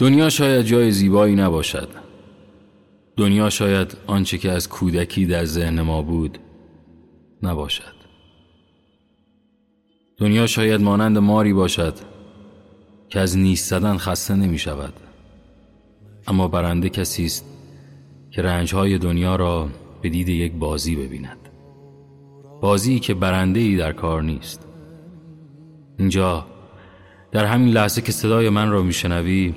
دنیا شاید جای زیبایی نباشد. دنیا شاید آنچه که از کودکی در ذهن ما بود نباشد. دنیا شاید مانند ماری باشد که از نیست زدن خسته نمی شود اما برنده کسی است که رنجهای دنیا را به دید یک بازی ببیند. بازی که برنده ای در کار نیست. اینجا در همین لحظه که صدای من را میشنوی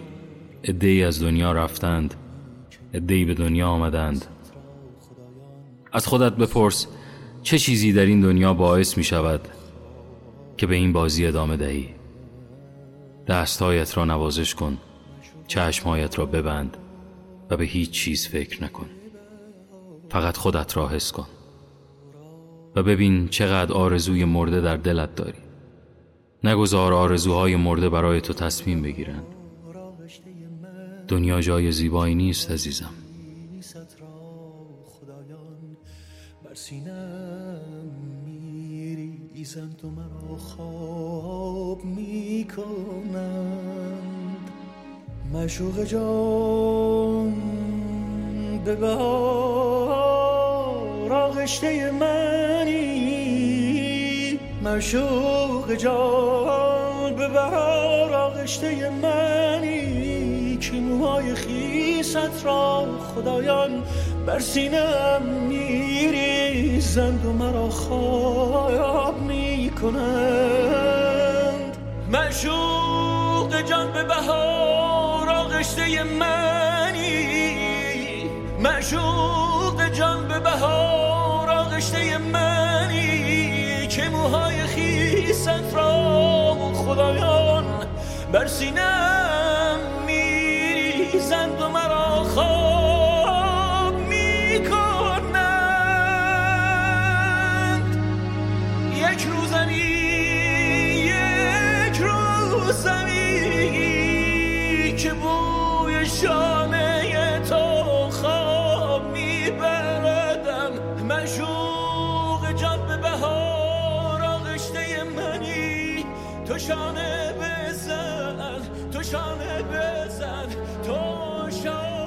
ای از دنیا رفتند ای به دنیا آمدند. از خودت بپرس چه چیزی در این دنیا باعث می شود که به این بازی ادامه دهی؟ دستهایت را نوازش کن چشمهایت را ببند و به هیچ چیز فکر نکن. فقط خودت را حس کن و ببین چقدر آرزوی مرده در دلت داری. نگذار آرزوهای مرده برای تو تصمیم بگیرند. دنیا جای زیبایی نیست عزیزم. میریزند و مرا خواب می‌کنند. مشوق جان به بهار آغشته منی. مشوق جان به بهار آغشته منی. موهای خیست را خدایان بر سینم میریزند و مرا خواب می‌کنند. مشوق جان به بهار آغشته منی. مشوق جان به بهار آغشته منی. که موهای خیست را خدایان بر سینم تو شانه بزن تو شانه بزن تو شانه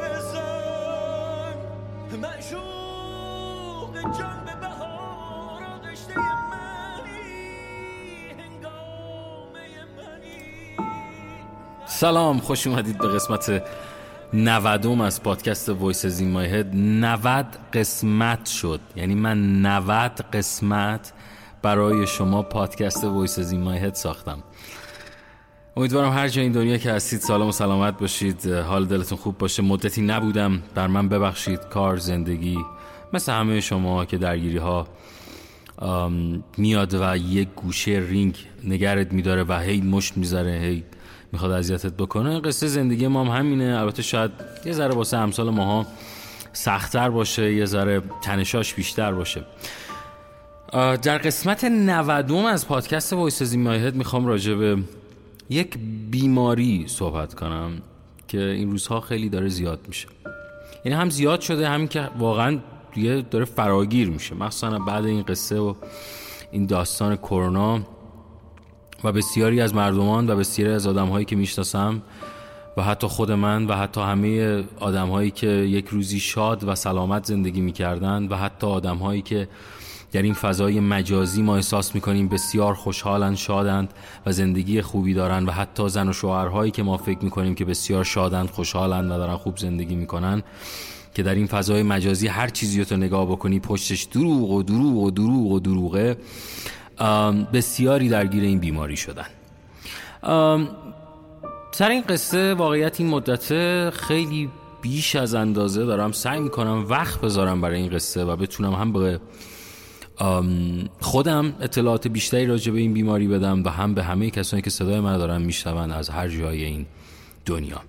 بزن. مشوق جان به بهار آغشته منی هنگامه منی. سلام خوش اومدید به قسمت نودم از پادکست وایس این مای هد 90 قسمت شد. یعنی من 90 قسمت برای شما پادکست Voices In My Head ساختم. امیدوارم هر جای این دنیا که هستید سالم و سلامت باشید حال دلتون خوب باشه. مدتی نبودم بر من ببخشید. کار زندگی مثل همه شما که درگیری ها میاد و یک گوشه رینگ نگرت میداره و هی مشت می‌زنه هی می‌خواد اذیتت بکنه. قصه زندگی ما هم همینه. البته شاید یه ذره واسه امثال ماها سختتر باشه یه ذره تنشاش بیشتر باشه. در قسمت 90 از پادکست وایس از مایهد می‌خوام راجع به یک بیماری صحبت کنم که این روزها خیلی داره زیاد میشه. یعنی هم زیاد شده همین که واقعا دیگه داره فراگیر میشه. مخصوصا بعد این قصه و این داستان کرونا و بسیاری از مردمان و بسیاری از آدمهایی که می‌شناسم و حتی خود من و حتی همه آدمهایی که یک روزی شاد و سلامت زندگی می‌کردن و حتی آدمهایی که در این فضای مجازی ما احساس می‌کنیم بسیار خوشحالند شادند و زندگی خوبی دارند و حتی زن و شوهرهایی که ما فکر می‌کنیم که بسیار شادند خوشحالند و دارن خوب زندگی می‌کنن که در این فضای مجازی هر چیزی رو تو نگاه بکنی پشتش دروغ و دروغ و دروغ و دروغه. بسیاری درگیر این بیماری شدن. سر این قصه واقعیت این مدت خیلی بیش از اندازه دارم سعی می‌کنم وقت بذارم برای این قصه و بتونم هم به خودم اطلاعات بیشتری راجع به این بیماری بدم و هم به همه کسانی که صدای من دارن میشنون از هر جای این دنیا.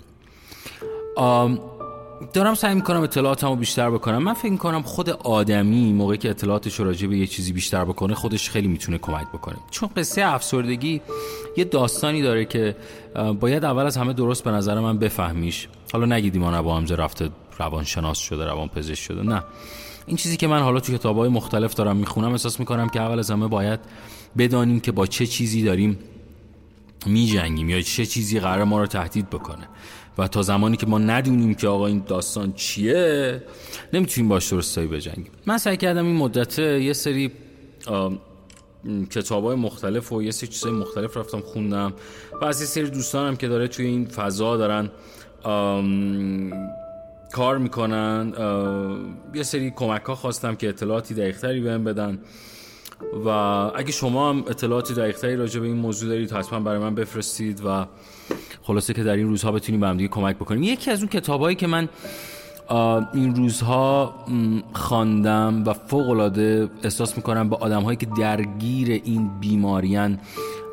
دارم سعی می‌کنم اطلاعاتمو بیشتر بکنم. من فکر می‌کنم خود آدمی موقعی که اطلاعاتش راجع به یه چیزی بیشتر بکنه خودش خیلی می‌تونه کمک بکنه. چون قصه افسردگی یه داستانی داره که باید اول از همه درست به نظر من بفهمیش. حالا نگیدیم ما با همزه رفته روانشناس شده روان پزشک شده نه. این چیزی که من حالا تو کتاب های مختلف دارم می‌خونم احساس می‌کنم که اول از همه باید بدانیم که با چه چیزی داریم میجنگیم یا چه چیزی قرار ما رو تهدید بکنه. و تا زمانی که ما ندونیم که آقا این داستان چیه نمی‌تونیم باش درستایی بجنگیم. من سعی کردم این مدت یه سری کتاب های مختلف و یه سری چیزای مختلف رفتم خوندم. و از یه سری دوستانم که داره توی این فضا دارن کار می‌کنن یه سری کمک ها خواستم که اطلاعاتی دقیقتری بهم بدن. و اگه شما هم اطلاعاتی دقیقتری راجع به این موضوع دارید حتما برای من بفرستید و خلاصه که در این روزها بتونیم به هم دیگه کمک بکنیم. یکی از اون کتابایی که من این روزها خواندم و فوق العاده احساس می‌کنم به آدم هایی که درگیر این بیماریان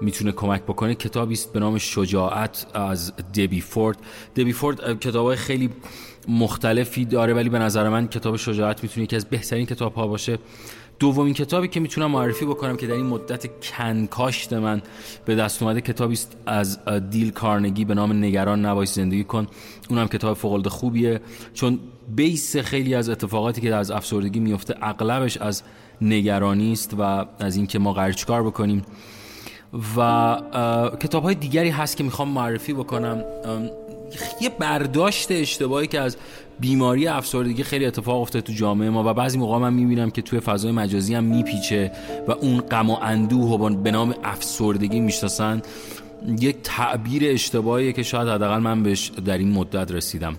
می‌تونه کمک بکنه. کتابی است به نام شجاعت از دبی فورد. دبی فورد کتاب های خیلی مختلفی داره ولی به نظر من کتاب شجاعت می‌تونه یکی از بهترین کتاب ها باشه. دومین کتابی که می‌تونم معرفی بکنم که در این مدت کنکاشت من به دست اومده کتابی است از دیل کارنگی به نام نگران نباش زندگی کن. اونم کتاب فوق خوبیه. چون بیس خیلی از اتفاقاتی که از افسردگی میفته اغلبش از نگرانی است و از اینکه ما قرار چیکار بکنیم. و کتاب های دیگری هست که می‌خوام معرفی بکنم. یه برداشت اشتباهی که از بیماری افسردگی خیلی اتفاق افتاده تو جامعه ما و بعضی موقع من می‌بینم که توی فضای مجازی هم میپیچه و اون غم و اندوه و به نام افسردگی می‌شناسن. یک تعبیر اشتباهیه که شاید حداقل من بهش در این مدت رسیدم.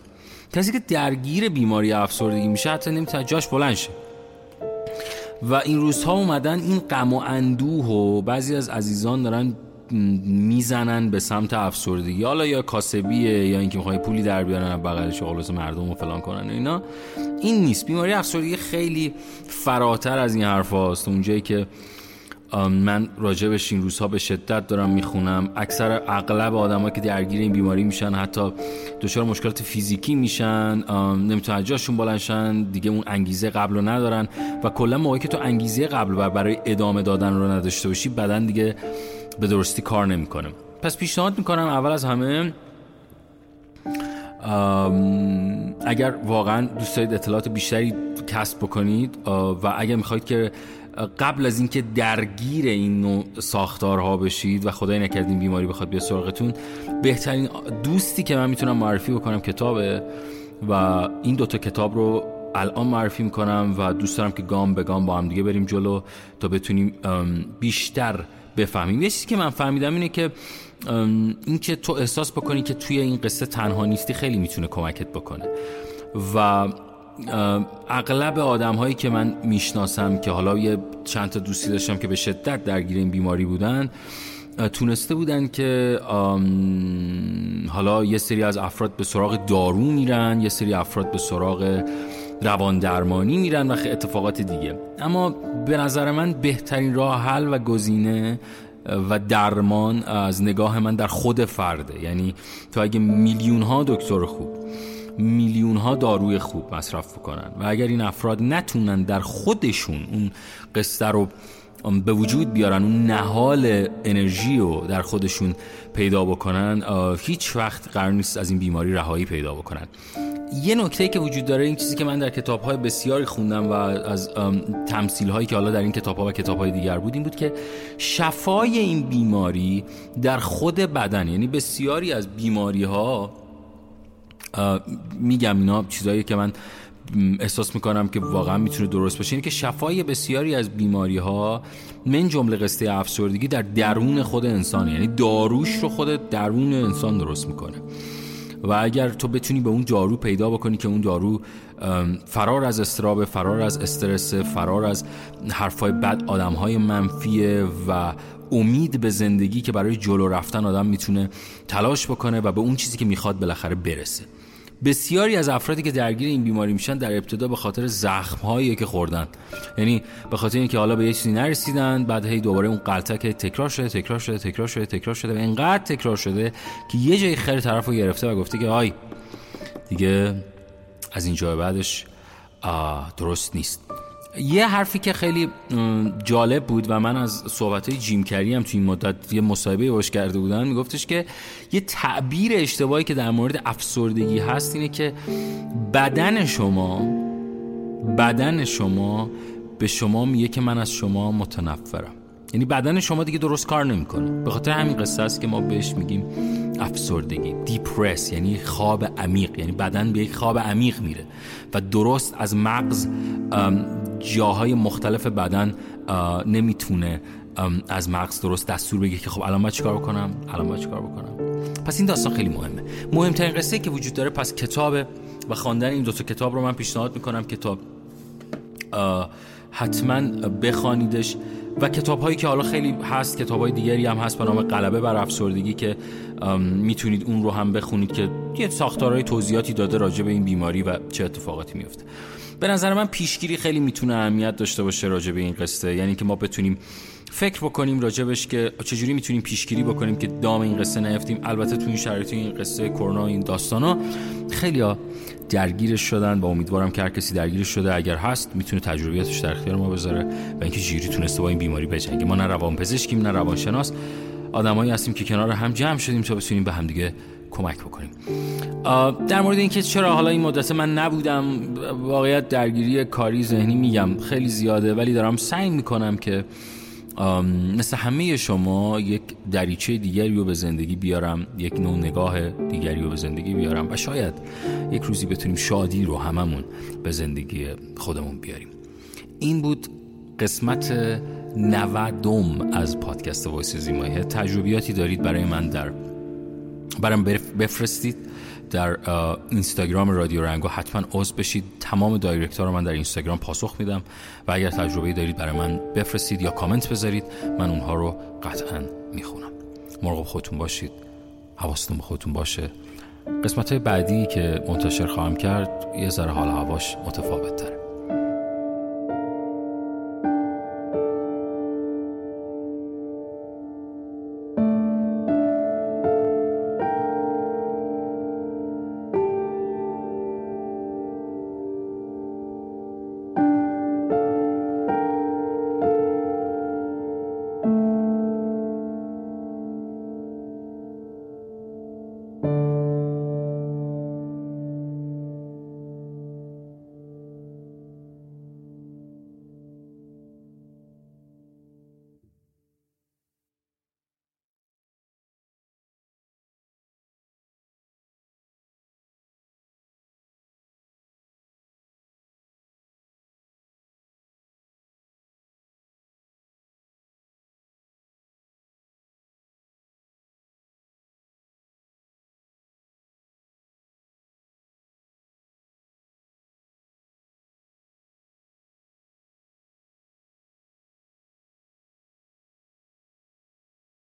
کسی که درگیر بیماری افسردگی میشه حتی نمی‌تونه جاش بلند شه. و این روزها اومدن این غم و اندوه و بعضی از عزیزان دارن می‌زنن به سمت افسردگی. حالا یا کاسبیه یا اینکه می‌خوای پولی در بیارن بغلش خلاص مردم و فلان کنن و اینا. این نیست. بیماری افسردگی خیلی فراتر از این حرف هاست اونجایی که من راجبش این روزها به شدت دارم می‌خونم. اکثر اغلب آدمایی که درگیر این بیماری میشن حتی دچار مشکلات فیزیکی میشن نمی‌تونن جاشون بلنشن دیگه اون انگیزه قبل رو ندارن. و کلا موقعی که تو انگیزه قبل برای ادامه دادن رو نداشته باشی بدن دیگه به درستی کار نمی‌کنه پس پیشنهاد می‌کنم اول از همه اگر واقعا دوست دارید اطلاعات بیشتری کسب بکنید و اگر می‌خواهید که قبل از اینکه درگیر این نوع ساختارها بشید و خدای نکرد این بیماری بخواد بیا سراغتون بهترین دوستی که من می‌تونم معرفی بکنم کتابه و این دوتا کتاب رو الان معرفی می‌کنم و دوست دارم که گام به گام با هم دیگه بریم جلو تا بتونیم بیشتر بفهمیم. یه چیزی که من فهمیدم اینه که این که تو احساس بکنی که توی این قصه تنها نیستی خیلی می‌تونه کمکت بکنه. و اغلب آدم هایی که من می‌شناسم که حالا یه چند تا دوستی داشتم که به شدت درگیر این بیماری بودن تونسته بودن که حالا یه سری از افراد به سراغ دارو میرن یه سری افراد به سراغ روان درمانی میرن و اتفاقات دیگه. اما به نظر من بهترین راه حل و گزینه و درمان از نگاه من در خود فرده. یعنی تو اگه میلیون ها دکتر خوب میلیون ها داروی خوب مصرف بکنن و اگر این افراد نتونن در خودشون اون قصه رو به وجود بیارن اون نهال انرژی رو در خودشون پیدا بکنن هیچ وقت قرار نیست از این بیماری رهایی پیدا بکنن. یه نکته که وجود داره این چیزی که من در کتاب های بسیاری خوندم و از تمثیل هایی که حالا در این کتاب ها و کتاب های دیگر بود این بود که شفای این بیماری در خود بدن یعنی بسیاری از بیماری ها میگم اینا چیزهایی که من احساس می‌کنم که واقعا می‌تونه درست باشه اینه که شفای بسیاری از بیماری ها من جمله قصه افسردگی در درون خود انسان یعنی داروش رو خود درون انسان درست می‌کنه. و اگر تو بتونی به اون دارو پیدا بکنی که اون دارو فرار از استراب فرار از استرس فرار از حرفای بد آدمهای منفیه و امید به زندگی که برای جلو رفتن آدم می‌تونه تلاش بکنه و به اون چیزی که می‌خواد بالاخره برسه. بسیاری از افرادی که درگیر این بیماری میشن در ابتدا به خاطر زخم هایی که خوردن. یعنی به خاطر اینکه حالا به یه چیزی نرسیدن بعد هی دوباره اون قلتک تکرار شده تکرار شده تکرار شده تکرار شده و اینقدر تکرار شده که یه جای خیر طرف رو گرفته و گفته که آی دیگه از اینجا بعدش درست نیست. یه حرفی که خیلی جالب بود و من از صحبت جیم کری هم توی این مدت یه مصاحبه باش کرده بودن میگفتش که یه تعبیر اشتباهی که در مورد افسردگی هست اینه که بدن شما بدن شما به شما میگه که من از شما متنفرم. یعنی بدن شما دیگه درست کار نمی‌کنه. به خاطر همین قصه است که ما بهش میگیم افسردگی دیپرس یعنی خواب عمیق یعنی بدن به یک خواب عمیق میره و درست از مغز جاهای مختلف بدن نمی‌تونه از مغز درست دستور بگه که خب الان باید چیکار بکنم؟ الان باید چیکار بکنم؟ پس این داستان خیلی مهمه. مهمترین قصه که وجود داره پس کتابه و خواندن این دو تا کتاب رو من پیشنهاد می‌کنم. کتاب حتما بخوانیدش. و کتاب هایی که حالا خیلی هست کتاب های دیگری هم هست به نام قلبه بر افسردگی که می‌تونید اون رو هم بخونید که یه ساختارهای توضیحاتی داده راجع به این بیماری و چه اتفاقاتی میفته به نظر من پیشگیری خیلی می‌تونه اهمیت داشته باشه راجع به این قصه. یعنی که ما بتونیم فکر بکنیم راجبش که چجوری می‌تونیم پیشگیری بکنیم که دام این قصه نیفتیم. البته تو این شرایط این قصه کرونا این داستانا خیلی ها درگیرش شدن و امیدوارم که هر کسی درگیرش شده اگر هست می‌تونه تجربیاتش در اختیار ما بذاره و اینکه جیری تونسته با این بیماری بجنگه. ما نه روان پزشکیم نه روانشناس. آدمایی هستیم که کنار هم جمع شدیم تا بتونیم به همدیگه کمک بکنیم. در مورد اینکه چرا حالا این مدت من نبودم واقعیت درگیری کاری ذهنی میگم خیلی زیاده ولی دارم سعی می‌کنم که مثل همه شما یک دریچه دیگری رو به زندگی بیارم یک نوع نگاه دیگری رو به زندگی بیارم و شاید یک روزی بتونیم شادی رو هممون به زندگی خودمون بیاریم. این بود قسمت نودم از پادکست Voices In My Head تجربیاتی دارید برای من در برام بفرستید. در اینستاگرام رادیو رنگو حتما عضو بشید. تمام direct رو من در اینستاگرام پاسخ میدم و اگر تجربه دارید برای من بفرستید یا کامنت بذارید من اونها رو قطعا می‌خونم. مراقب خودتون باشید. حواستون به خودتون باشه. قسمت بعدی که منتشر خواهم کرد یه ذره حال هواش متفاوت تره